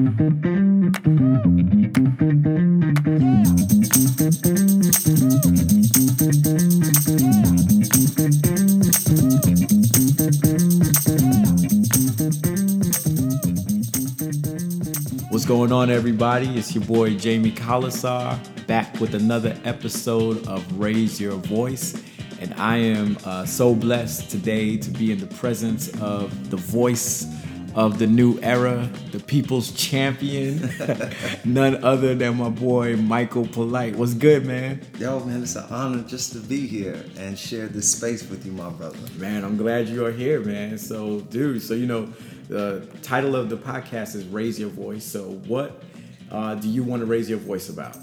What's going on, everybody? It's your boy Jamie Colasar back with another episode of Raise Your Voice. And I am uh, so blessed today to be in the presence of the voice of the new era, the people's champion, none other than my boy Michael Polite. What's good, man? Yo, man, it's an honor just to be here and share this space with you, my brother. Man, I'm glad you are here, man. So, dude, so you know, the title of the podcast is Raise Your Voice. So, what uh, do you want to raise your voice about?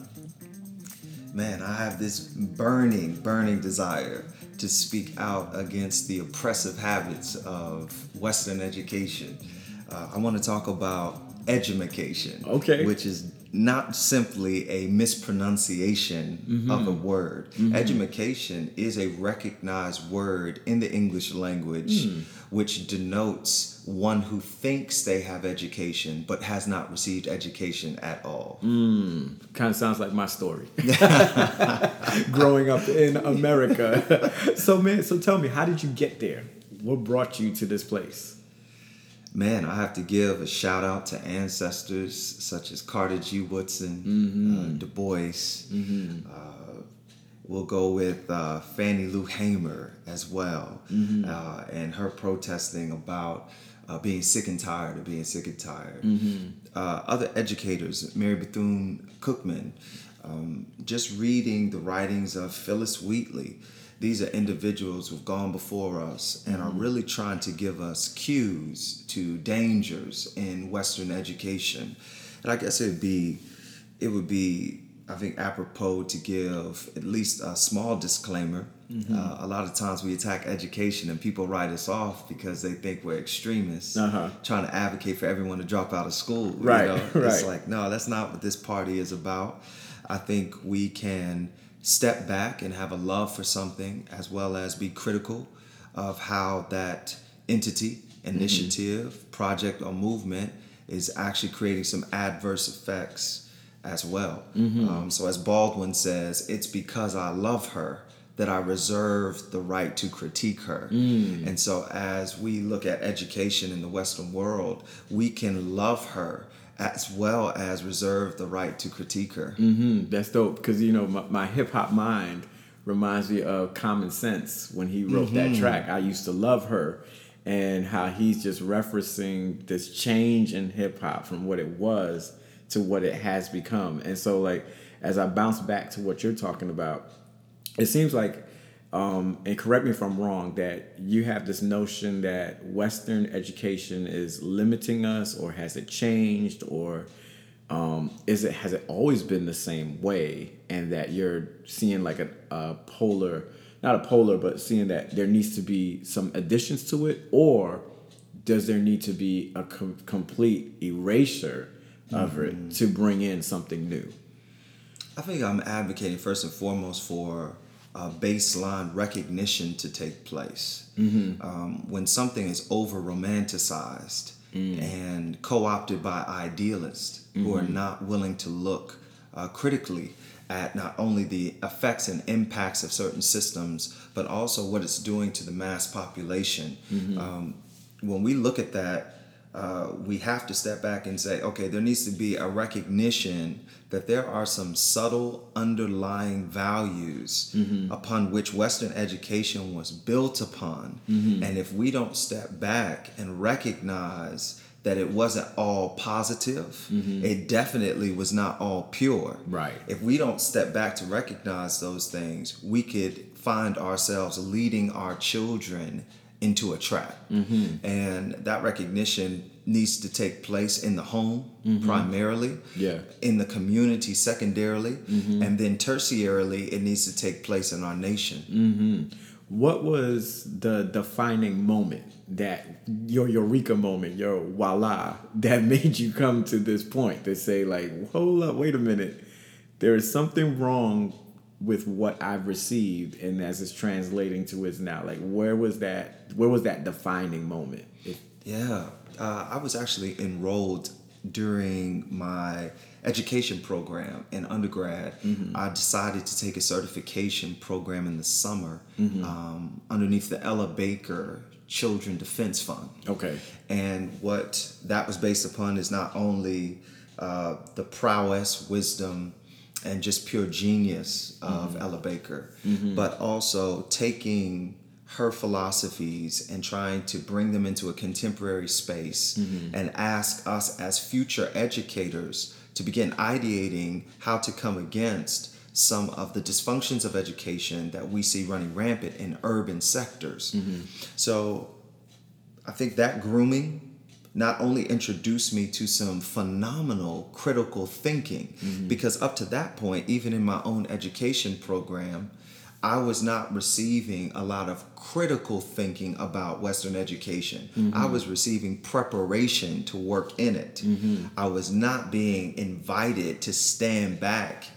Man, I have this burning, burning desire to speak out against the oppressive habits of Western education. Uh, I want to talk about edumacation. Okay. Which is not simply a mispronunciation Mm-hmm. of a word. Edumacation is a recognized word in the English language Hmm. which denotes one who thinks they have education but has not received education at all. Kind of sounds like my story. Growing up in America. so, man, so tell me, how did you get there? What brought you to this place? Man, I have to give a shout out to ancestors such as Carter G. Woodson, uh, Du Bois. Uh, we'll go with uh, Fannie Lou Hamer as well, uh, and her protesting about uh, being sick and tired of being sick and tired. Uh, other educators, Mary Bethune Cookman, um, just reading the writings of Phillis Wheatley. These are individuals who've gone before us and are really trying to give us cues to dangers in Western education. And I guess it'd be, it would be, I think, apropos to give at least a small disclaimer. Uh, a lot of times we attack education and people write us off because they think we're extremists, Uh-huh. trying to advocate for everyone to drop out of school. you Right, know? right. It's like, no, that's not what this party is about. I think we can step back and have a love for something as well as be critical of how that entity, mm-hmm. initiative, project, or movement is actually creating some adverse effects as well. Mm-hmm. Um, so, as Baldwin says, it's because I love her that I reserve the right to critique her. Mm. And so, as we look at education in the Western world, we can love her as well as reserve the right to critique her. Mm-hmm. that's dope because you know my, my hip hop mind reminds me of Common Sense when he wrote that track. I used to love her, and how he's just referencing this change in hip hop from what it was to what it has become. And so, like as I bounce back to what you're talking about, it seems like um, and correct me if i'm wrong that you have this notion that western education is limiting us or has it changed or um, is it has it always been the same way? And that you're seeing like a, a polar not a polar but seeing that there needs to be some additions to it? Or does there need to be a com- complete erasure of it to bring in something new? I think I'm advocating first and foremost for uh, baseline recognition to take place. Um, when something is over romanticized and co opted by idealists who are not willing to look uh, critically at not only the effects and impacts of certain systems, but also what it's doing to the mass population. Um, when we look at that, uh, we have to step back and say, okay, there needs to be a recognition that there are some subtle underlying values mm-hmm. upon which Western education was built upon. Mm-hmm. And if we don't step back and recognize that it wasn't all positive, mm-hmm. it definitely was not all pure. Right. If we don't step back to recognize those things, we could find ourselves leading our children into a trap. Mm-hmm. And that recognition needs to take place in the home mm-hmm. primarily, Yeah. in the community secondarily, mm-hmm. and then tertiarily, it needs to take place in our nation. What was the defining moment that your eureka moment, your voila, that made you come to this point to say like, hold up, wait a minute, there is something wrong with what I've received, and as it's translating to is now, like, where was that? Where was that defining moment? Yeah, uh, I was actually enrolled during my education program in undergrad, I decided to take a certification program in the summer um, underneath the Ella Baker Children Defense Fund. Okay. And what that was based upon is not only uh, the prowess, wisdom, and just pure genius of mm-hmm. Ella Baker, mm-hmm. but also taking her philosophies and trying to bring them into a contemporary space mm-hmm. and ask us as future educators to begin ideating how to come against some of the dysfunctions of education that we see running rampant in urban sectors. So I think that grooming not only introduced me to some phenomenal critical thinking, mm-hmm. because up to that point, even in my own education program, I was not receiving a lot of critical thinking about Western education. I mm-hmm. was receiving preparation to work in it. Mm-hmm. I was not being invited to stand back,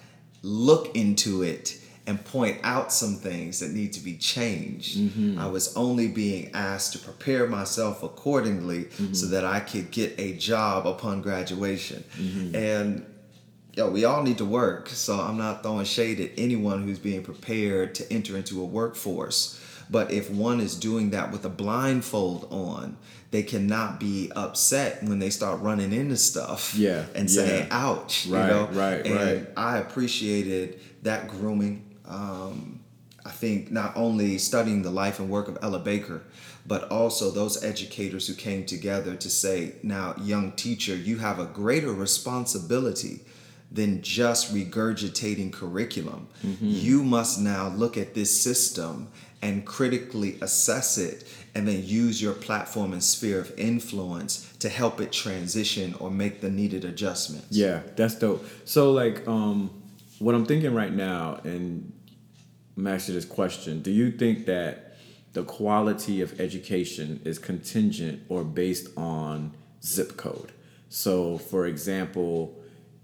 look into it, and point out some things that need to be changed. Mm-hmm. I was only being asked to prepare myself accordingly so mm-hmm. that I could get a job upon graduation. Mm-hmm. And yo, we all need to work. So I'm not throwing shade at anyone who's being prepared to enter into a workforce. But if one is doing that with a blindfold on, they cannot be upset when they start running into stuff Yeah, and saying, yeah. ouch. Right, you know? right, and right. I appreciated that grooming. Um, I think not only studying the life and work of Ella Baker, but also those educators who came together to say, now, young teacher, you have a greater responsibility than just regurgitating curriculum. You must now look at this system and critically assess it and then use your platform and sphere of influence to help it transition or make the needed adjustments. Yeah, that's dope. So like um what I'm thinking right now and I'm asking this question, do you think that the quality of education is contingent or based on zip code? So for example,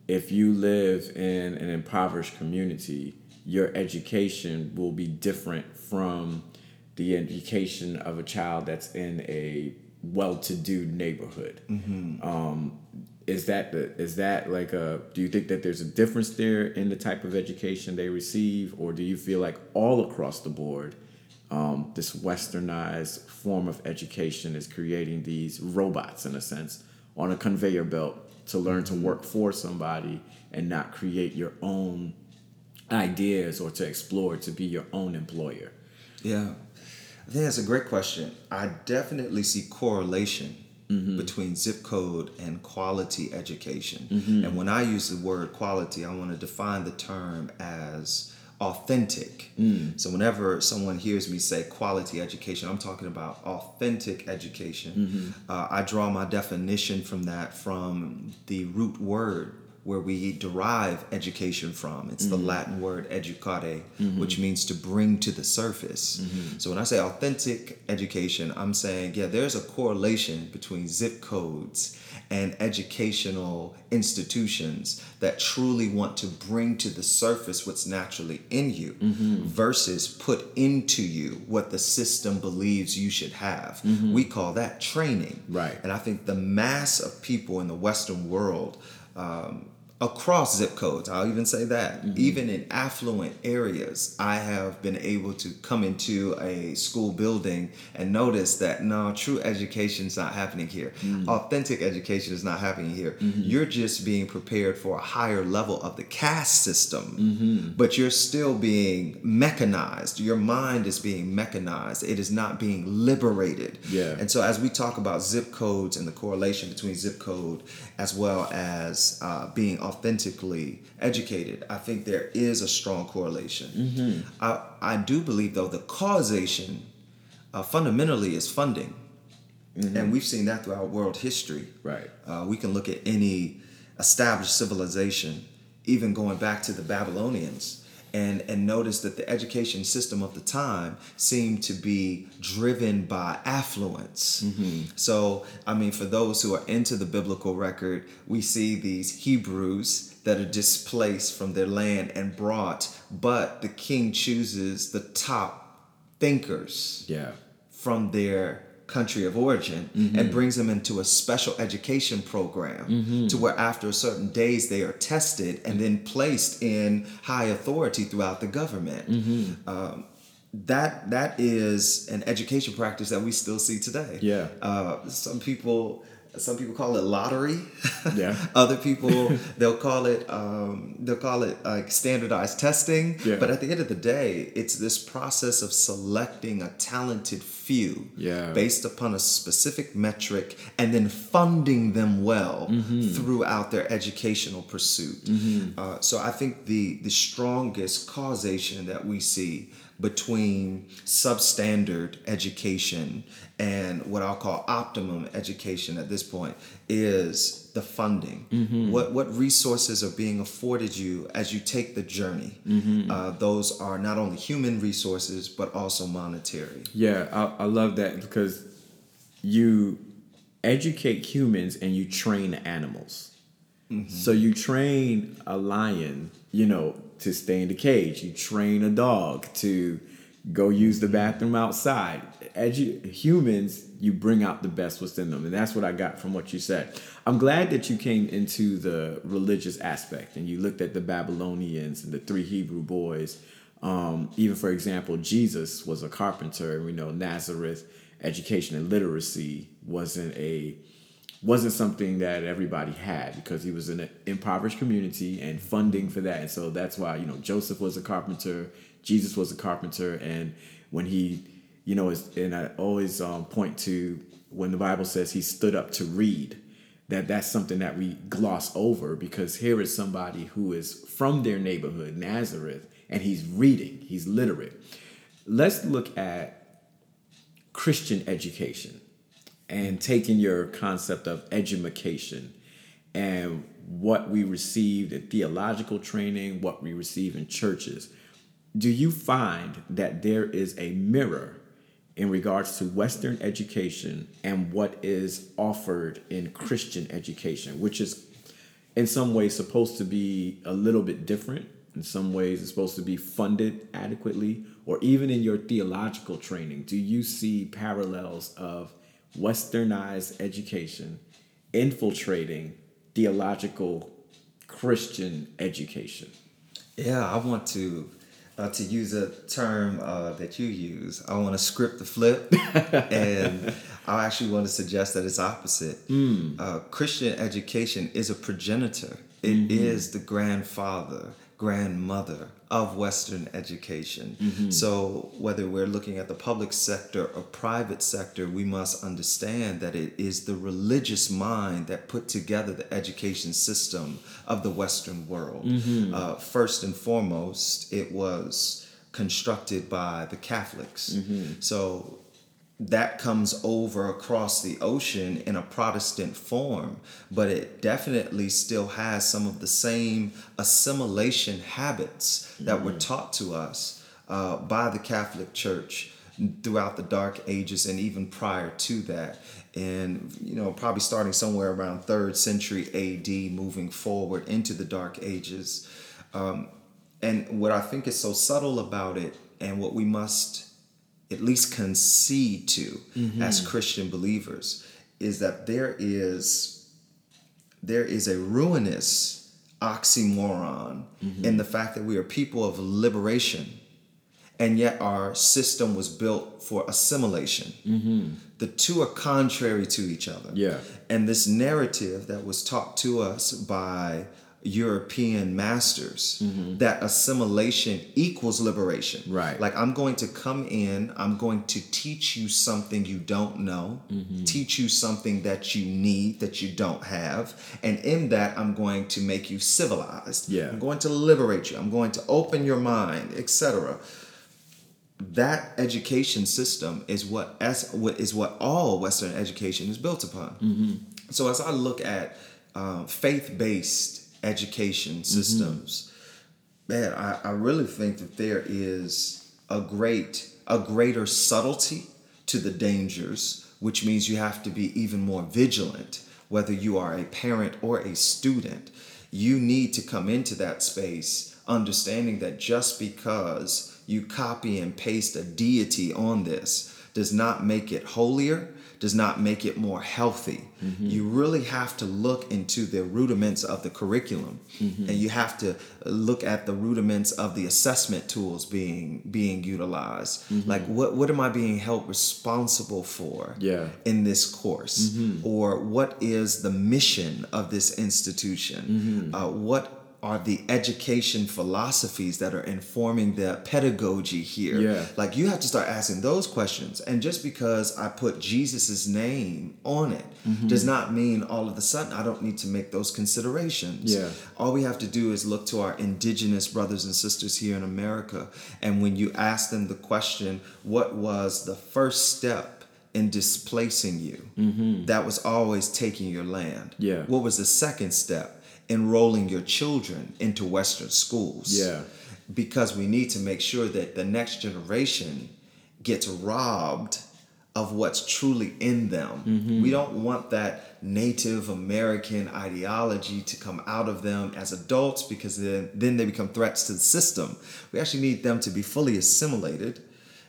if you live in an impoverished community, your education will be different from the education of a child that's in a well-to-do neighborhood. Um, is that the, is that like a? Do you think that there's a difference there in the type of education they receive, or do you feel like all across the board, um, this westernized form of education is creating these robots in a sense on a conveyor belt to learn to work for somebody and not create your own ideas or to explore to be your own employer? Yeah. I think that's a great question. I definitely see correlation mm-hmm. between zip code and quality education. Mm-hmm. And when I use the word quality, I want to define the term as authentic. Mm. So whenever someone hears me say quality education, I'm talking about authentic education. Mm-hmm. Uh, I draw my definition from that from the root word where we derive education from. It's the mm-hmm. Latin word educare, mm-hmm. which means to bring to the surface. Mm-hmm. So when I say authentic education, I'm saying, yeah, there's a correlation between zip codes and educational institutions that truly want to bring to the surface what's naturally in you versus put into you what the system believes you should have. We call that training. Right. And I think the mass of people in the Western world, um, across zip codes, I'll even say that, mm-hmm. even in affluent areas, I have been able to come into a school building and notice that no, true education is not happening here. Mm. Authentic education is not happening here. Mm-hmm. You're just being prepared for a higher level of the caste system, mm-hmm. but you're still being mechanized. Your mind is being mechanized, it is not being liberated. Yeah. And so, as we talk about zip codes and the correlation between zip code as well as uh, being authentically educated, I think there is a strong correlation. I, I do believe, though, the causation uh, fundamentally is funding. And we've seen that throughout world history. Right. Uh, we can look at any established civilization, even going back to the Babylonians, and, and notice that the education system of the time seemed to be driven by affluence. Mm-hmm. So, I mean, for those who are into the biblical record, we see these Hebrews that are displaced from their land and brought, but the king chooses the top thinkers Yeah. from their country of origin and brings them into a special education program to where after certain days they are tested and then placed in high authority throughout the government. Um, that that is an education practice that we still see today. Yeah. Uh, some people some people call it lottery. Yeah. Other people they'll call it um, they'll call it like standardized testing. Yeah. But at the end of the day, it's this process of selecting a talented few Yeah. based upon a specific metric and then funding them well Mm-hmm. throughout their educational pursuit. Uh, so I think the the strongest causation that we see between substandard education and what I'll call optimum education at this point is the funding. Mm-hmm. What what resources are being afforded you as you take the journey? Mm-hmm. Uh, those are not only human resources but also monetary. Yeah, I, I love that because you educate humans and you train animals. Mm-hmm. So you train a lion, you know, to stay in the cage. You train a dog to go use the bathroom outside. Edu- humans, you bring out the best within them, and that's what I got from what you said. I'm glad that you came into the religious aspect and you looked at the Babylonians and the three Hebrew boys. Um, even for example, Jesus was a carpenter, and we know Nazareth education and literacy wasn't a wasn't something that everybody had because he was in an impoverished community and funding for that. And so that's why, you know, Joseph was a carpenter, Jesus was a carpenter. And when he, you know, is, and I always um, point to when the Bible says he stood up to read, that that's something that we gloss over because here is somebody who is from their neighborhood, Nazareth, and he's reading, he's literate. Let's look at Christian education and taking your concept of education and what we received in theological training, what we receive in churches, do you find that there is a mirror in regards to Western education and what is offered in Christian education, which is in some ways supposed to be a little bit different? In some ways, it's supposed to be funded adequately, or even in your theological training, do you see parallels of westernized education infiltrating theological Christian education? Yeah, I want to uh, to use a term uh, that you use. I want to script the flip, and I actually want to suggest that it's opposite. Uh, Christian education is a progenitor. It is the grandfather, grandmother of Western education. Mm-hmm. So whether we're looking at the public sector or private sector, we must understand that it is the religious mind that put together the education system of the Western world. Mm-hmm. Uh, first and foremost, it was constructed by the Catholics. Mm-hmm. So that comes over across the ocean in a Protestant form, but it definitely still has some of the same assimilation habits that were taught to us uh, by the Catholic Church throughout the Dark Ages and even prior to that. And, you know, probably starting somewhere around third century AD, moving forward into the Dark Ages. Um, and what I think is so subtle about it, and what we must at least concede to mm-hmm. as Christian believers is that there is there is a ruinous oxymoron mm-hmm. in the fact that we are people of liberation and yet our system was built for assimilation. Mm-hmm. The two are contrary to each other. Yeah. And this narrative that was taught to us by European masters mm-hmm. that assimilation equals liberation. Right. Like I'm going to come in, I'm going to teach you something you don't know, mm-hmm. teach you something that you need that you don't have, and in that I'm going to make you civilized. Yeah. I'm going to liberate you. I'm going to open your mind, etc that education system is what as what is what all Western education is built upon. Mm-hmm. So as I look at um, faith-based education mm-hmm. systems, man, I, I really think that there is a great a greater subtlety to the dangers, which means you have to be even more vigilant, whether you are a parent or a student. You need to come into that space understanding that just because you copy and paste a deity on this does not make it holier, does not make it more healthy. Mm-hmm. You really have to look into the rudiments of the curriculum, mm-hmm. and you have to look at the rudiments of the assessment tools being being utilized. Mm-hmm. Like, what what am I being held responsible for? Yeah. in this course or what is the mission of this institution uh, what are the education philosophies that are informing the pedagogy here Yeah. like you have to start asking those questions and just because i put jesus' name on it mm-hmm. does not mean all of a sudden i don't need to make those considerations Yeah. all we have to do is look to our indigenous brothers and sisters here in America. And when you ask them the question, what was the first step in displacing you? Mm-hmm. That was always taking your land. Yeah. What was the second step? Enrolling your children into Western schools. Yeah. Because we need to make sure that the next generation gets robbed of what's truly in them. Mm-hmm. We don't want that Native American ideology to come out of them as adults because then, then they become threats to the system. We actually need them to be fully assimilated,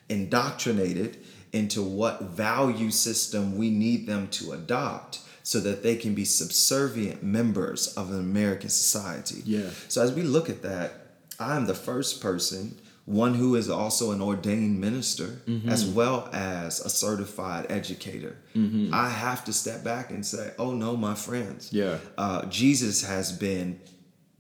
indoctrinated into what value system we need them to adopt so that they can be subservient members of an American society. Yeah. So as we look at that, I'm the first person, one who is also an ordained minister, mm-hmm. as well as a certified educator. Mm-hmm. I have to step back and say, oh no, my friends. Yeah. Uh, Jesus has been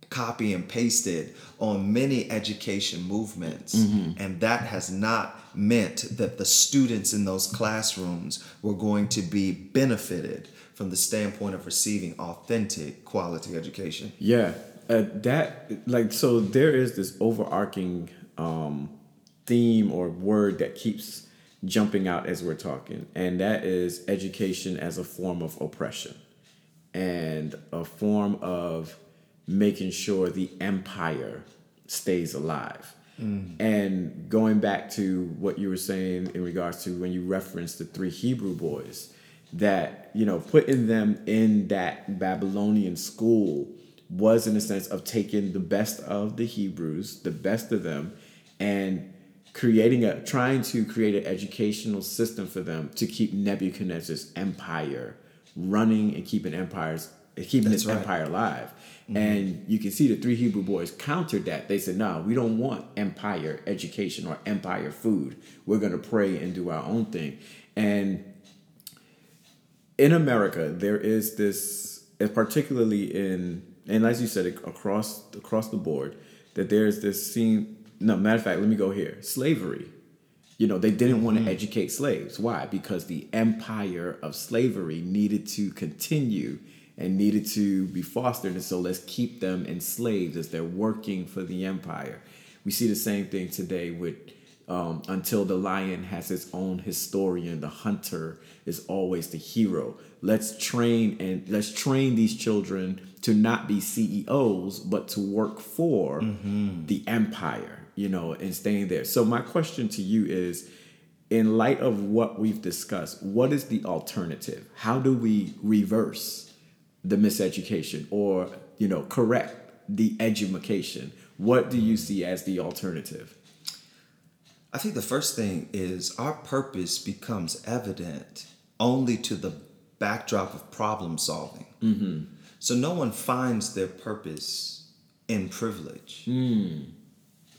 copy and pasted on many education movements, mm-hmm. and that has not meant that the students in those classrooms were going to be benefited from the standpoint of receiving authentic quality education. Yeah, uh, that like so there is this overarching um, theme or word that keeps jumping out as we're talking, and that is education as a form of oppression and a form of making sure the empire stays alive. Mm. And going back to what you were saying in regards to when you referenced the three Hebrew boys, that, you know, putting them in that Babylonian school was in a sense of taking the best of the Hebrews, the best of them, and creating a trying to create an educational system for them to keep Nebuchadnezzar's empire running and keeping empires keeping That's his right. empire alive. Mm-hmm. And you can see the three Hebrew boys countered that. They said, "No, we don't want empire education or empire food. We're going to pray and do our own thing." And in America, there is this, particularly in, and as you said, across across the board, that there's this scene. No, matter of fact, let me go here. Slavery. You know, they didn't want to mm-hmm. educate slaves. Why? Because the empire of slavery needed to continue and needed to be fostered. And so let's keep them enslaved as they're working for the empire. We see the same thing today with um, until the lion has its own historian, the hunter is always the hero. Let's train and let's train these children to not be CEOs, but to work for the empire, you know, and staying there. So my question to you is in light of what we've discussed, what is the alternative? How do we reverse the miseducation or, you know, correct the education? What do you see as the alternative? I think the first thing is our purpose becomes evident only to the backdrop of problem solving. Mm-hmm. So no one finds their purpose in privilege. Mm.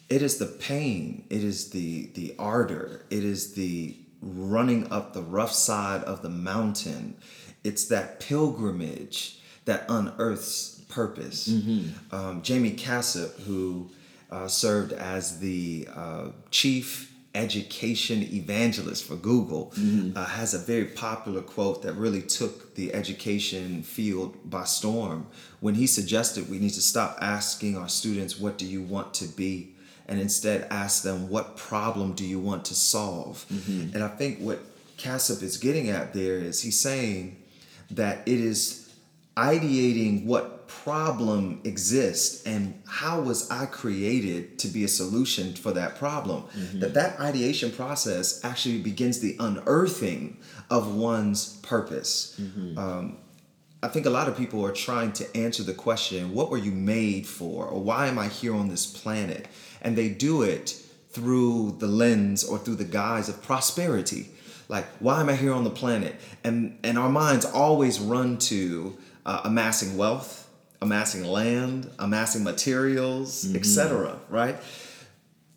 It is the pain, it is the the ardor, it is the running up the rough side of the mountain. It's that pilgrimage that unearths purpose. Um, Jaime Casap, who uh, served as the uh, chief education evangelist for Google, uh, has a very popular quote that really took the education field by storm when he suggested we need to stop asking our students, What do you want to be? and instead ask them, What problem do you want to solve? And I think what Cassip is getting at there is he's saying that it is ideating what problem exists and how was I created to be a solution for that problem. That that ideation process actually begins the unearthing of one's purpose. Um, I think a lot of people are trying to answer the question, what were you made for? Or why am I here on this planet? And they do it through the lens or through the guise of prosperity. Like, why am I here on the planet? And and our minds always run to uh, amassing wealth, amassing land, amassing materials, Mm-hmm. etc. Right?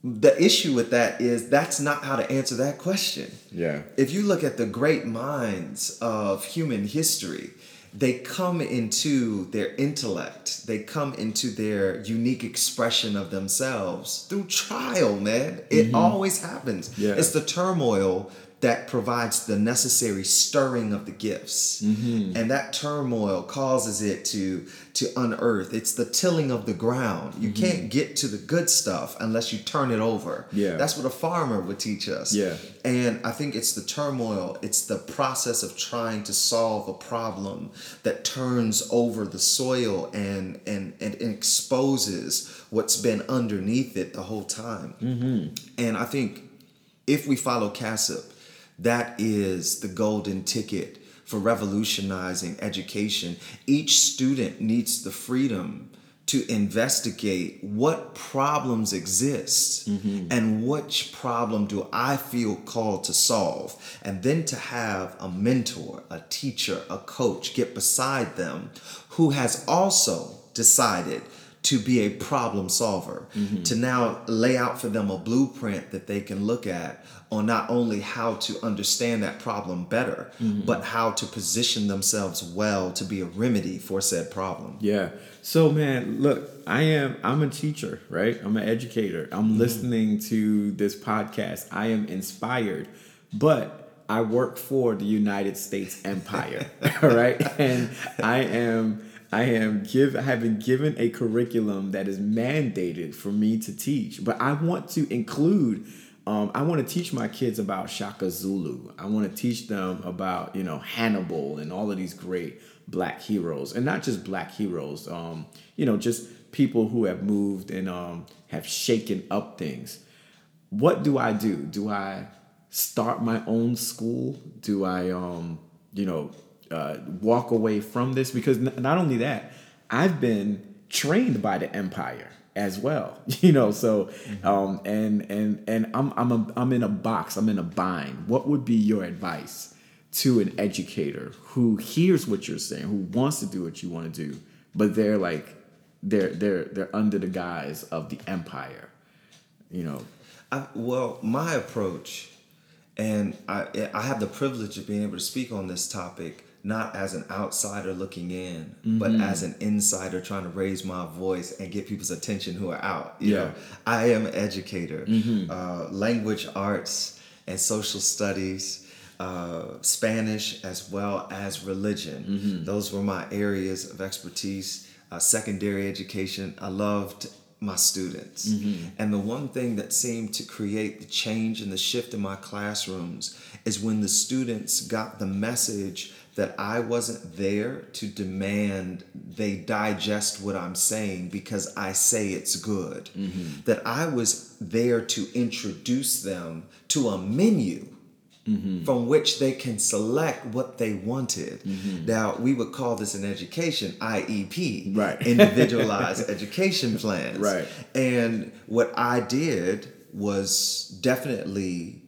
The issue with that is that's not how to answer that question. Yeah. If you look at the great minds of human history, they come into their intellect, they come into their unique expression of themselves through trial, man. It always happens. Yeah. It's the turmoil that provides the necessary stirring of the gifts. And that turmoil causes it to to unearth. It's the tilling of the ground. You can't get to the good stuff unless you turn it over. Yeah. That's what a farmer would teach us. Yeah. And I think it's the turmoil, it's the process of trying to solve a problem that turns over the soil and and, and exposes what's been underneath it the whole time. Mm-hmm. And I think if we follow Casap, that is the golden ticket for revolutionizing education. Each student needs the freedom to investigate what problems exist mm-hmm. and which problem do I feel called to solve. And then to have a mentor, a teacher, a coach get beside them who has also decided to be a problem solver, mm-hmm. to now lay out for them a blueprint that they can look at on not only how to understand that problem better, mm-hmm. but how to position themselves well to be a remedy for said problem. Yeah. So man, look, I am I'm a teacher, right? I'm an educator. I'm mm-hmm. listening to this podcast. I am inspired, but I work for the United States Empire, all right? And I am I am give have been given a curriculum that is mandated for me to teach, but I want to include um, I want to teach my kids about Shaka Zulu. I want to teach them about you know Hannibal and all of these great black heroes, and not just black heroes. Um, you know, just people who have moved and um, have shaken up things. What do I do? Do I start my own school? Do I, um, you know, uh, walk away from this? Because n- not only that, I've been trained by the empire as well you know so um and and and i'm i'm a, i'm in a box i'm in a bind. What would be your advice to an educator who hears what you're saying who wants to do what you want to do but they're like they're they're they're under the guise of the empire you know? I, well, my approach, and I, I have the privilege of being able to speak on this topic, not as an outsider looking in, but as an insider trying to raise my voice and get people's attention who are out. You Yeah. know, I am an educator, uh, language arts and social studies. Uh, Spanish as well as religion. Those were my areas of expertise. Uh, secondary education. I loved my students. And the one thing that seemed to create the change and the shift in my classrooms is when the students got the message that I wasn't there to demand they digest what I'm saying because I say it's good. Mm-hmm. That I was there to introduce them to a menu mm-hmm. from which they can select what they wanted. Mm-hmm. Now, we would call this an education IEP, Right. individualized education plans. Right. And what I did was definitely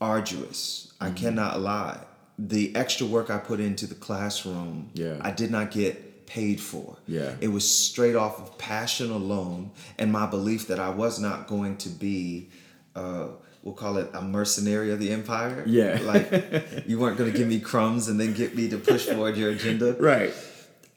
arduous. I cannot lie. The extra work I put into the classroom, Yeah. I did not get paid for. Yeah. It was straight off of passion alone and my belief that I was not going to be uh we'll call it a mercenary of the empire. Yeah. Like you weren't going to give me crumbs and then get me to push forward your agenda. right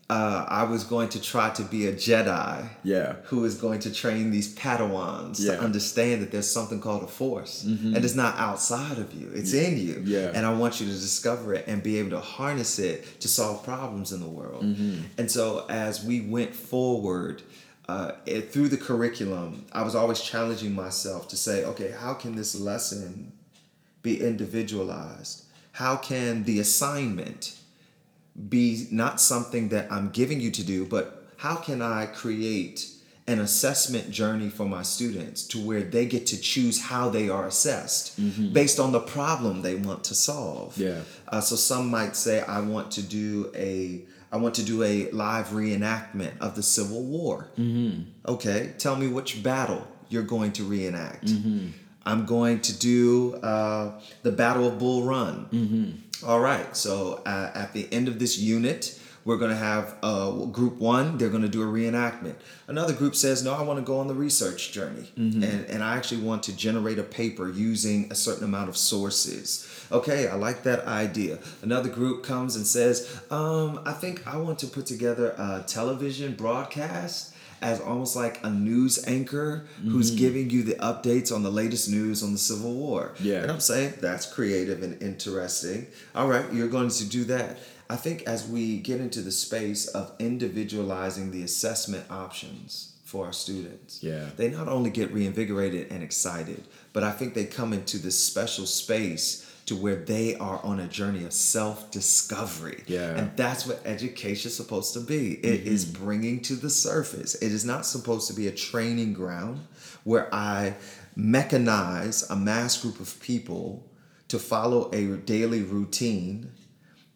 Uh, I was going to try to be a Jedi yeah who is going to train these Padawans Yeah. to understand that there's something called a force and it's not outside of you, it's in you. Yeah. And I want you to discover it and be able to harness it to solve problems in the world. Mm-hmm. And so as we went forward, uh, it, through the curriculum, I was always challenging myself to say, okay, how can this lesson be individualized? How can the assignment be not something that I'm giving you to do, but how can I create an assessment journey for my students to where they get to choose how they are assessed based on the problem they want to solve? Yeah. Uh, so some might say, I want to do a I want to do a live reenactment of the Civil War. Okay, tell me which battle you're going to reenact. I'm going to do uh, the Battle of Bull Run. All right. So uh, at the end of this unit, we're going to have uh, group one, they're going to do a reenactment. Another group says, No, I want to go on the research journey. Mm-hmm. And, and I actually want to generate a paper using a certain amount of sources. Okay, I like that idea. Another group comes and says, um, I think I want to put together a television broadcast as almost like a news anchor mm-hmm. who's giving you the updates on the latest news on the Civil War. Yeah. And I'm saying that's creative and interesting. All right, you're going to do that. I think as we get into the space of individualizing the assessment options for our students, yeah. they not only get reinvigorated and excited, but I think they come into this special space to where they are on a journey of self-discovery. Yeah. And that's what education is supposed to be. It mm-hmm. is bringing to the surface. It is not supposed to be a training ground where I mechanize a mass group of people to follow a daily routine,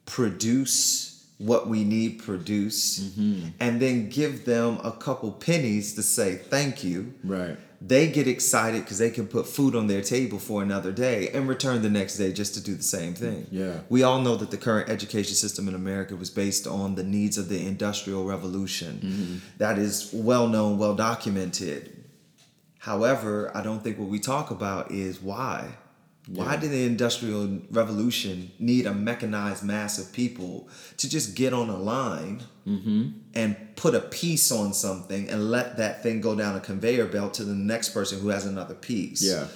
produce what we need produce, mm-hmm. and then give them a couple pennies to say thank you. Right they get excited because they can put food on their table for another day and return the next day just to do the same thing. Yeah. We all know that the current education system in America was based on the needs of the Industrial Revolution. Mm-hmm. That is well known, well documented. However, I don't think what we talk about is why. Yeah. Why did the Industrial Revolution need a mechanized mass of people to just get on a line mm-hmm. and put a piece on something and let that thing go down a conveyor belt to the next person who has another piece? Yeah.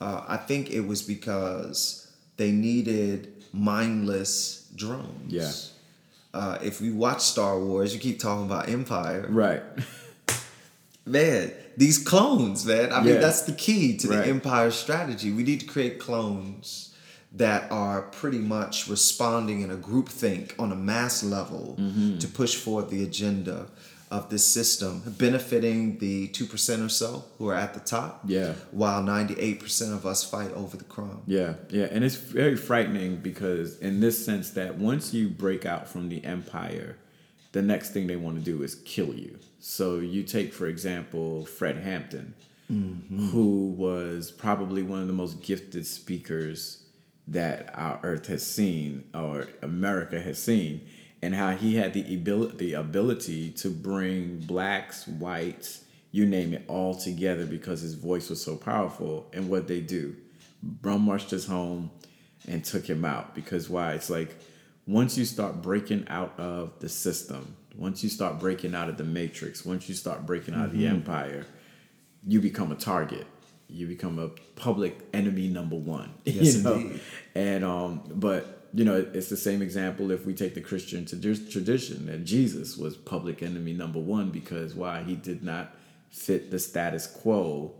Uh, I think it was because they needed mindless drones. Yeah. Uh, if we watch Star Wars, you keep talking about Empire. Right. man, these clones, man. I mean, that's the key to the right. empire strategy. We need to create clones that are pretty much responding in a group think on a mass level mm-hmm. to push forward the agenda of this system, benefiting the 2% or so who are at the top. Yeah. While 98% of us fight over the crumb. Yeah. Yeah. And it's very frightening because, in this sense, that once you break out from the empire, the next thing they want to do is kill you. So you take, for example, Fred Hampton, mm-hmm. who was probably one of the most gifted speakers that our earth has seen or America has seen, and how he had the ability, the ability to bring blacks, whites, you name it, all together because his voice was so powerful. And what they do, Brum marched his home and took him out because why? It's like once you start breaking out of the system, once you start breaking out of the matrix, once you start breaking out mm-hmm. of the mm-hmm. empire, you become a target. You become a public enemy number one. Yes, you know? indeed. And um, but you know, it's the same example if we take the Christian tradition that Jesus was public enemy number one because why he did not fit the status quo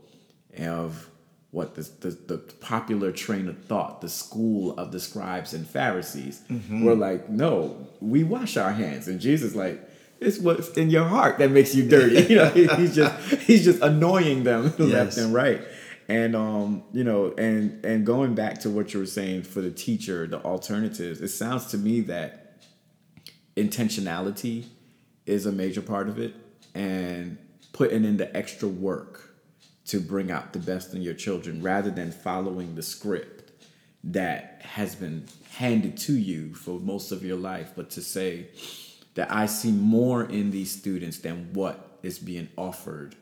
of what the, the, the, popular train of thought, the school of the scribes and Pharisees, mm-hmm. were like, no, we wash our hands. And Jesus like, it's what's in your heart that makes you dirty. You know, he's just he's just annoying them yes. left and right. And um, you know, and and going back to what you were saying for the teacher, the alternatives, it sounds to me that intentionality is a major part of it and putting in the extra work to bring out the best in your children rather than following the script that has been handed to you for most of your life, but to say that I see more in these students than what is being offered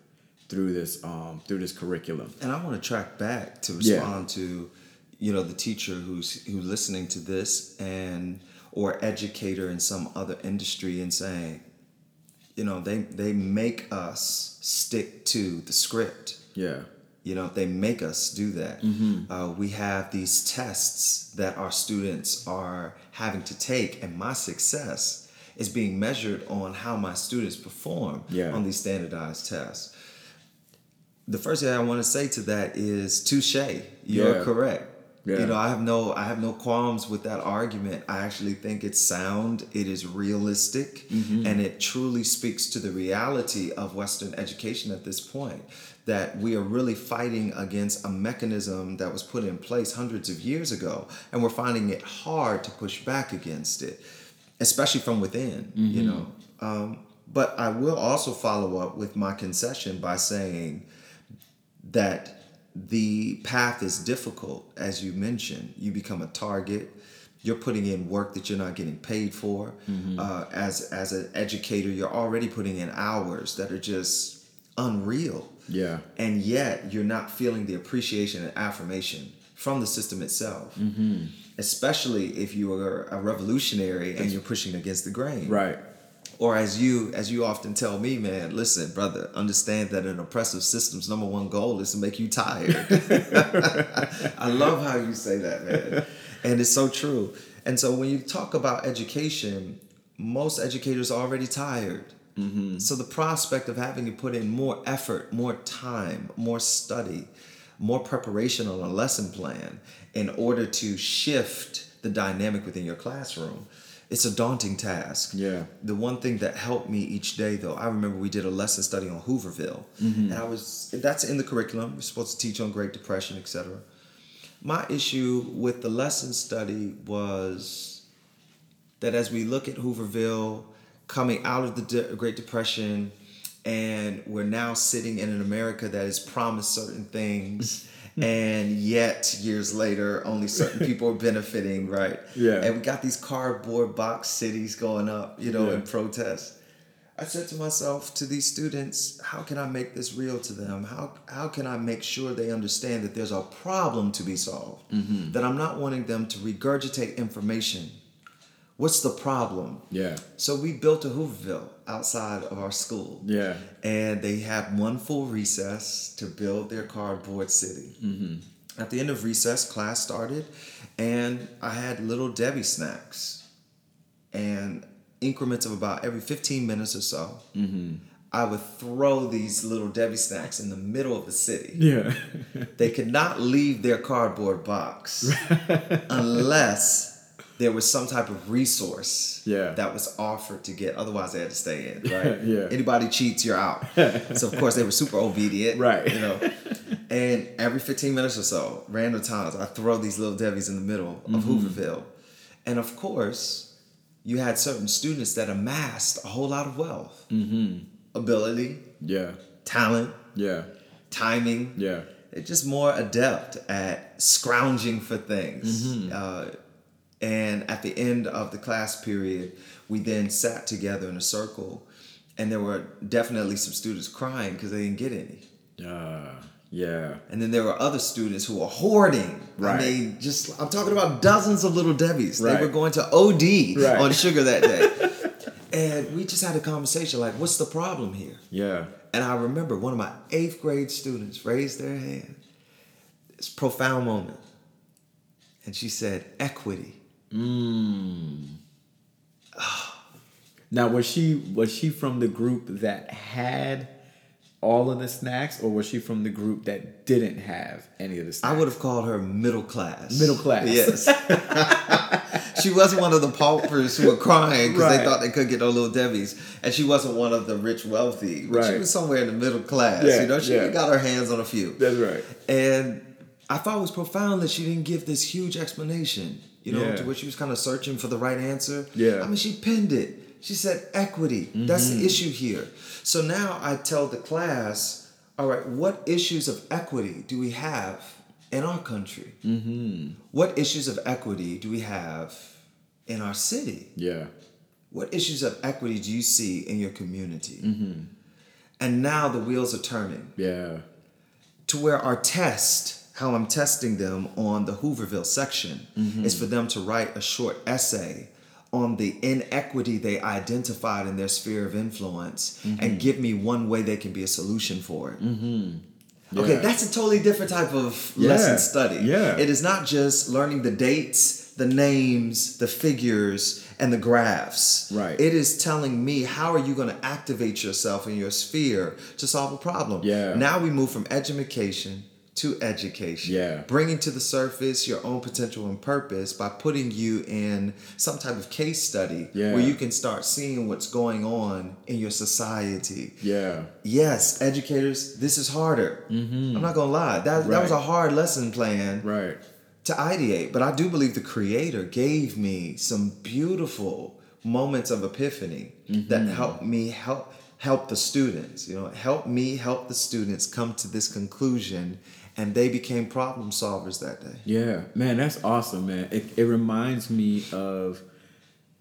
through this um, through this curriculum. And I want to track back to respond yeah. to you know the teacher who's who's listening to this and or educator in some other industry and saying, you know, they they make us stick to the script yeah. You know, they make us do that. Mm-hmm. Uh, we have these tests that our students are having to take, and my success is being measured on how my students perform yeah. on these standardized tests. The first thing I want to say to that is touche. You're yeah. correct. Yeah. You know, I have no I have no qualms with that argument. I actually think it's sound, it is realistic, mm-hmm. and it truly speaks to the reality of Western education at this point. That we are really fighting against a mechanism that was put in place hundreds of years ago, and we're finding it hard to push back against it, especially from within. Mm-hmm. You know, um, but I will also follow up with my concession by saying that the path is difficult, as you mentioned. You become a target. You're putting in work that you're not getting paid for. Uh, as as an educator, you're already putting in hours that are just unreal. Yeah. And yet, you're not feeling the appreciation and affirmation from the system itself. Especially if you are a revolutionary and you're pushing against the grain. Right. or as you as you often tell me man listen brother understand that an oppressive system's number one goal is to make you tired. I love how you say that man. And it's so true. And so when you talk about education most educators are already tired. Mm-hmm. So the prospect of having to put in more effort more time more study more preparation on a lesson plan in order to shift the dynamic within your classroom. It's a daunting task. Yeah. the one thing that helped me each day though i remember we did a lesson study on hooverville. Mm-hmm. And i was that's in the curriculum. We're supposed to teach on great depression etc my issue with the lesson study was that as we look at hooverville coming out of the De- great depression and we're now sitting in an america that has promised certain things and yet years later only certain people are benefiting right Yeah. and we got these cardboard box cities going up you know Yeah. in protest I said to myself, to these students, how can I make this real to them? How, how can I make sure they understand that there's a problem to be solved? Mm-hmm. That I'm not wanting them to regurgitate information. What's the problem? Yeah. So we built a Hooverville outside of our school. Yeah. And they had one full recess to build their cardboard city. Mm-hmm. At the end of recess, class started, and I had little Debbie snacks. And increments of about every 15 minutes or so, mm-hmm. I would throw these little Debbie snacks in the middle of the city. Yeah. They could not leave their cardboard box unless there was some type of resource Yeah. that was offered to get. Otherwise, they had to stay in. Right? Yeah. Anybody cheats, you're out. so of course they were super obedient. Right. You know. And every 15 minutes or so, random times, I throw these little Debbie's in the middle of Mm-hmm. Hooverville, and of course, you had certain students that amassed a whole lot of wealth, Mm-hmm. ability, Yeah. talent, Yeah. timing Yeah. they're just more adept at scrounging for things. Uh, and at the end of the class period, we then sat together in a circle, and there were definitely some students crying because they didn't get any. Uh, yeah. And then there were other students who were hoarding. Right. Mean, just I'm talking about dozens of little Debbie's. Right. They were going to OD Right. on sugar that day. and we just had a conversation like, what's the problem here? Yeah. And I remember one of my eighth grade students raised their hand. It's a profound moment. And she said, equity. Mm. Now was she was she from the group that had all of the snacks, or was she from the group that didn't have any of the snacks? I would have called her middle class. Middle class. Yes. she wasn't one of the paupers who were crying because Right. they thought they couldn't get no little Debbie's. And she wasn't one of the rich wealthy. But she was somewhere in the middle class. Yeah, you know, she yeah. got her hands on a few. That's right. And I thought it was profound that she didn't give this huge explanation, you know, Yeah. to where she was kind of searching for the right answer. Yeah. I mean, she pinned it. She said equity. That's Mm-hmm. the issue here. So now I tell the class, all right, what issues of equity do we have in our country? Mm-hmm. What issues of equity do we have in our city? Yeah. What issues of equity do you see in your community? Mm-hmm. And now the wheels are turning Yeah. to where our test, how I'm testing them on the Hooverville section, is mm-hmm. for them to write a short essay on the inequity they identified in their sphere of influence and mm-hmm. give me one way they can be a solution for it. Mm-hmm. Okay, Yeah. that's a totally different type of Yeah, lesson study. yeah. It is not just learning the dates, the names, the figures, and the graphs. Right. It is telling me how are you going to activate yourself in your sphere to solve a problem. Yeah. Now we move from education to education. Yeah. Bringing to the surface your own potential and purpose by putting you in some type of case study Yeah. where you can start seeing what's going on in your society. Yeah. Yes, educators, this is harder. I'm not gonna lie. That that was Mm-hmm. A hard lesson plan Right. to ideate, but I do believe the creator gave me some beautiful moments of epiphany that helped me help help the students, you know, help me help the students come to this conclusion and they became problem solvers that day. Yeah, man, that's awesome, man. It, it reminds me of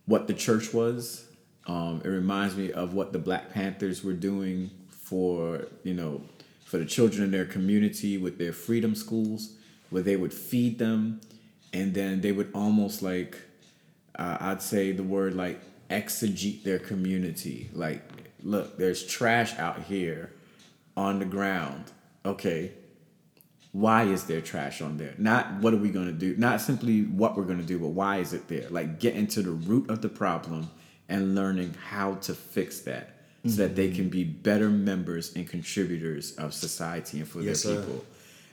what the church was. Um, it reminds me of what the Black Panthers were doing for you know for the children in their community with their freedom schools, where they would feed them, and then they would almost like uh, I'd say the word like exegete their community. Like, look, there's trash out here on the ground. Okay, why is there trash on there? Not what are we going to do? Not simply what we're going to do, but why is it there? Like get into the root of the problem and learning how to fix that mm-hmm. so that they can be better members and contributors of society and for yes, their people. Sir.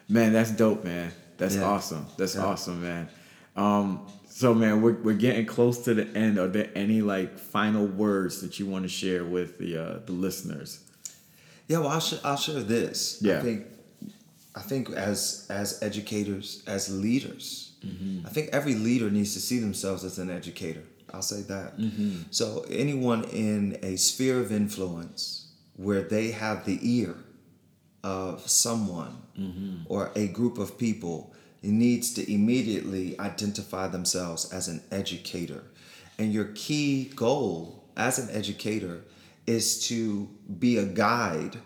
Man, that's dope, man. That's yeah. awesome. That's yeah. awesome, man. Um, so man, we're, we're getting close to the end. Are there any like final words that you want to share with the uh, the listeners? Yeah, well, I'll, sh- I'll share this. Yeah. I think I think as as educators, as leaders, mm-hmm. I think every leader needs to see themselves as an educator. I'll say that. Mm-hmm. So anyone in a sphere of influence where they have the ear of someone mm-hmm. or a group of people needs to immediately identify themselves as an educator. And your key goal as an educator is to be a guide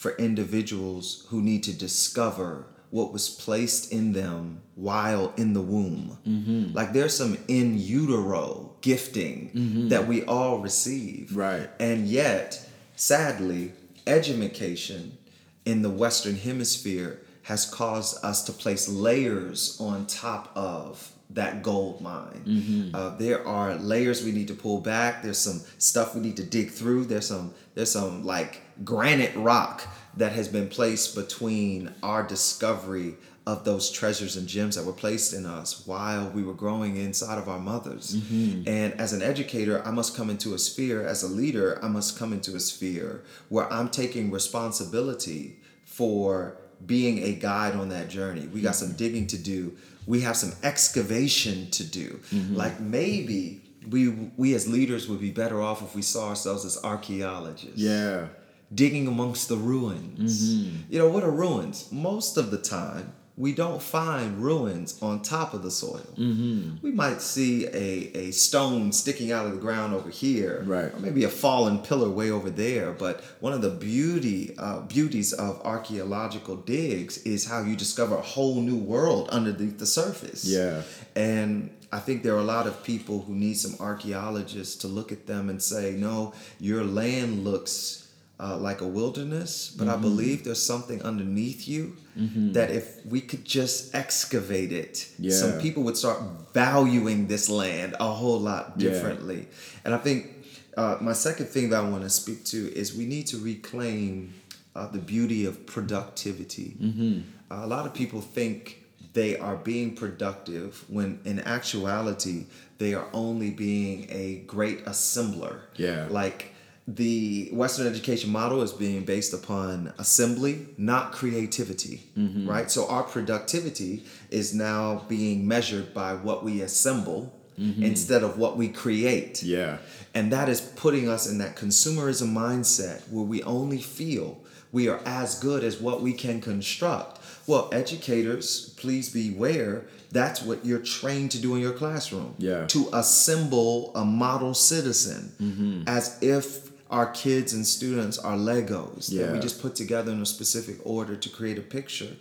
for individuals who need to discover what was placed in them while in the womb. Mm-hmm. Like there's some in utero gifting mm-hmm. that we all receive. Right. And yet, sadly, education in the Western Hemisphere has caused us to place layers on top of that gold mine. Mm-hmm. Uh, there are layers we need to pull back. There's some stuff we need to dig through. There's some there's some like granite rock that has been placed between our discovery of those treasures and gems that were placed in us while we were growing inside of our mothers. Mm-hmm. And as an educator, I must come into a sphere, as a leader, I must come into a sphere where I'm taking responsibility for being a guide on that journey. We got some mm-hmm. digging to do. We have some excavation to do. Mm-hmm. Like maybe we we as leaders would be better off if we saw ourselves as archaeologists. Yeah digging amongst the ruins. Mm-hmm. You know, what are ruins? Most of the time, we don't find ruins on top of the soil. Mm-hmm. We might see a, a stone sticking out of the ground over here, right? Or maybe a fallen pillar way over there. But one of the beauty uh, beauties of archaeological digs is how you discover a whole new world underneath the surface. Yeah, and I think there are a lot of people who need some archaeologists to look at them and say, no, your land looks uh, like a wilderness, but mm-hmm. I believe there's something underneath you mm-hmm. that if we could just excavate it, yeah. some people would start valuing this land a whole lot differently. Yeah. And I think uh, my second thing that I want to speak to is we need to reclaim uh, the beauty of productivity. Mm-hmm. a lot of people think they are being productive when in actuality they are only being a great assembler. Yeah. Like the Western education model is being based upon assembly, not creativity, mm-hmm. right? So our productivity is now being measured by what we assemble mm-hmm. instead of what we create. Yeah. And that is putting us in that consumerism mindset where we only feel we are as good as what we can construct. Well, educators, please beware. That's what you're trained to do in your classroom. Yeah. To assemble a model citizen mm-hmm. as if our kids and students are Legos yeah. that we just put together in a specific order to create a picture.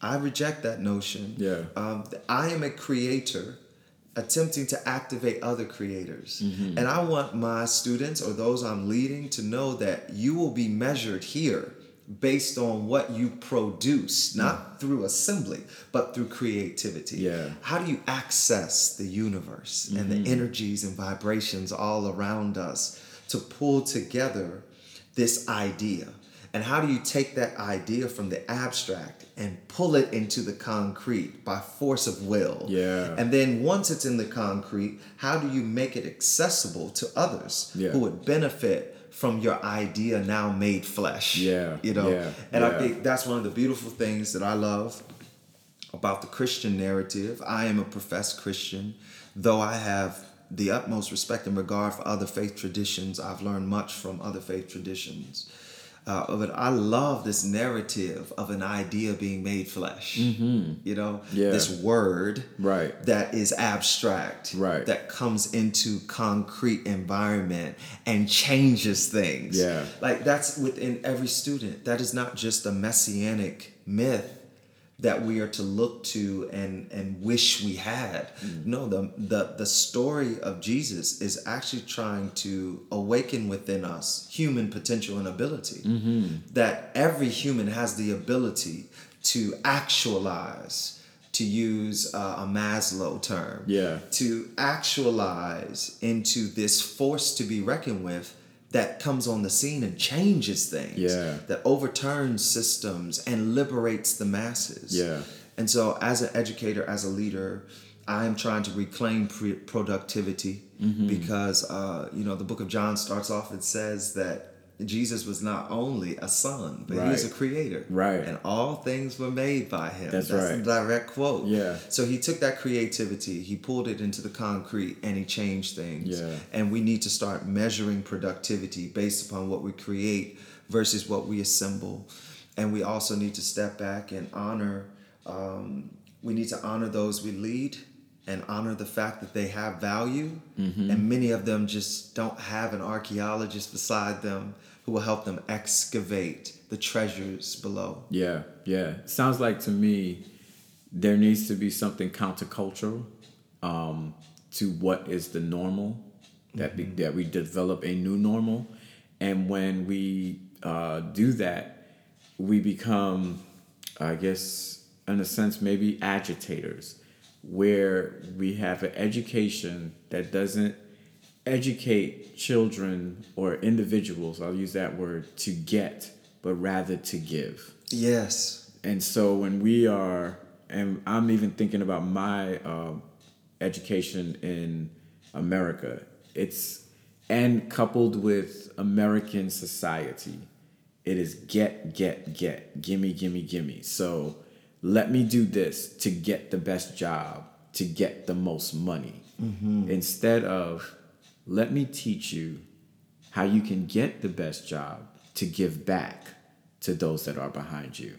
I reject that notion. Yeah. Um, I am a creator attempting to activate other creators. Mm-hmm. And I want my students or those I'm leading to know that you will be measured here based on what you produce, not mm. through assembly, but through creativity. Yeah. How do you access the universe mm-hmm. and the mm-hmm. energies and vibrations all around us? To pull together this idea. And how do you take that idea from the abstract and pull it into the concrete by force of will? Yeah. And then once it's in the concrete, how do you make it accessible to others yeah. who would benefit from your idea now made flesh? Yeah. You know? Yeah. And yeah. I think that's one of the beautiful things that I love about the Christian narrative. I am a professed Christian, though I have the utmost respect and regard for other faith traditions. I've learned much from other faith traditions. Uh, but I love this narrative of an idea being made flesh. You know, Mm-hmm. Yeah. this word Right. that is abstract, Right. That comes into concrete environment and changes things. Yeah. like that's within every student. That is not just a messianic myth that we are to look to and and wish we had. No, the the the story of Jesus is actually trying to awaken within us human potential and ability. That every human has the ability to actualize, to use uh, a Maslow term, Yeah. to actualize into this force to be reckoned with that comes on the scene and changes things Yeah. that overturns systems and liberates the masses Yeah. and so as an educator as a leader i am trying to reclaim pre- productivity Mm-hmm. because uh, you know the book of john starts off and says that jesus was not only a son but he was a creator Right. and all things were made by him That's that's right. the direct quote Yeah. so he took that creativity, he pulled it into the concrete, and he changed things. Yeah. And we need to start measuring productivity based upon what we create versus what we assemble. And we also need to step back and honor. Um, we need to honor those we lead and honor the fact that they have value. Mm-hmm. And many of them just don't have an archaeologist beside them who will help them excavate the treasures below. Yeah, yeah. Sounds like to me there needs to be something countercultural um, to what is the normal that be, that we develop a new normal, and when we uh, do that, we become, I guess, in a sense, maybe agitators, where we have an education that doesn't educate children or individuals, I'll use that word, to get, but rather to give. Yes. And so when we are, and I'm even thinking about my uh, education in America, it's, and coupled with American society, it is get, get, get, gimme, gimme, gimme. So let me do this to get the best job, to get the most money, mm-hmm. instead of let me teach you how you can get the best job to give back to those that are behind you.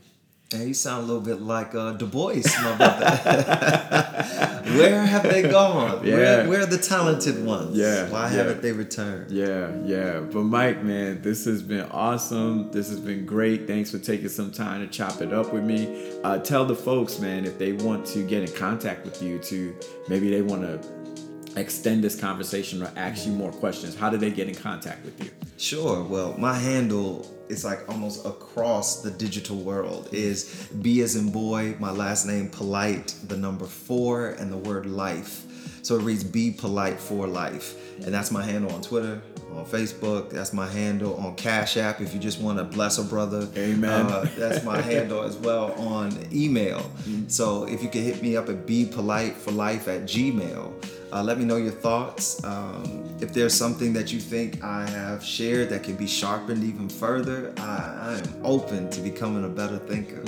Hey, you sound a little bit like uh, Du Bois, my brother. where have they gone? Yeah. Where, where are the talented ones? Yeah, Why yeah. haven't they returned? Yeah, yeah. But Mike, man, this has been awesome. This has been great. Thanks for taking some time to chop it up with me. Uh, tell the folks, man, if they want to get in contact with you, to maybe they want to extend this conversation or ask you more questions. How do they get in contact with you? Sure. Well, my handle is like almost across the digital world is B as in boy, my last name polite, the number four, and the word life. So it reads Be Polite for Life. And that's my handle on Twitter, on Facebook. That's my handle on Cash App if you just want to bless a brother. Amen. Uh, that's my handle as well on email. So if you could hit me up at Be Polite for Life at Gmail. Uh, let me know your thoughts. Um, if there's something that you think I have shared that can be sharpened even further, I, I am open to becoming a better thinker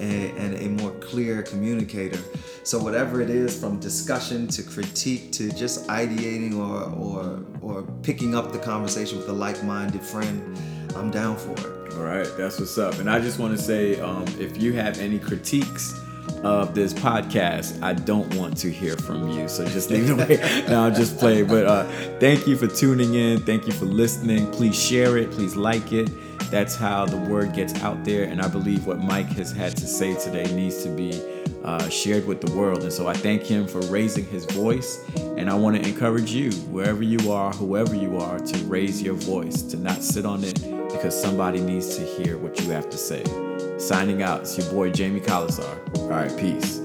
and, and a more clear communicator. So whatever it is, from discussion to critique to just ideating or or or picking up the conversation with a like-minded friend, I'm down for it. All right, that's what's up. And I just want to say, um, if you have any critiques of this podcast, I don't want to hear from you. So just leave it away. no, I'll just play. But uh, thank you for tuning in. Thank you for listening. Please share it. Please like it. That's how the word gets out there. And I believe what Mike has had to say today needs to be uh, shared with the world. And so I thank him for raising his voice. And I want to encourage you, wherever you are, whoever you are, to raise your voice, to not sit on it because somebody needs to hear what you have to say. Signing out, it's your boy Jamie Colasar. All right, peace.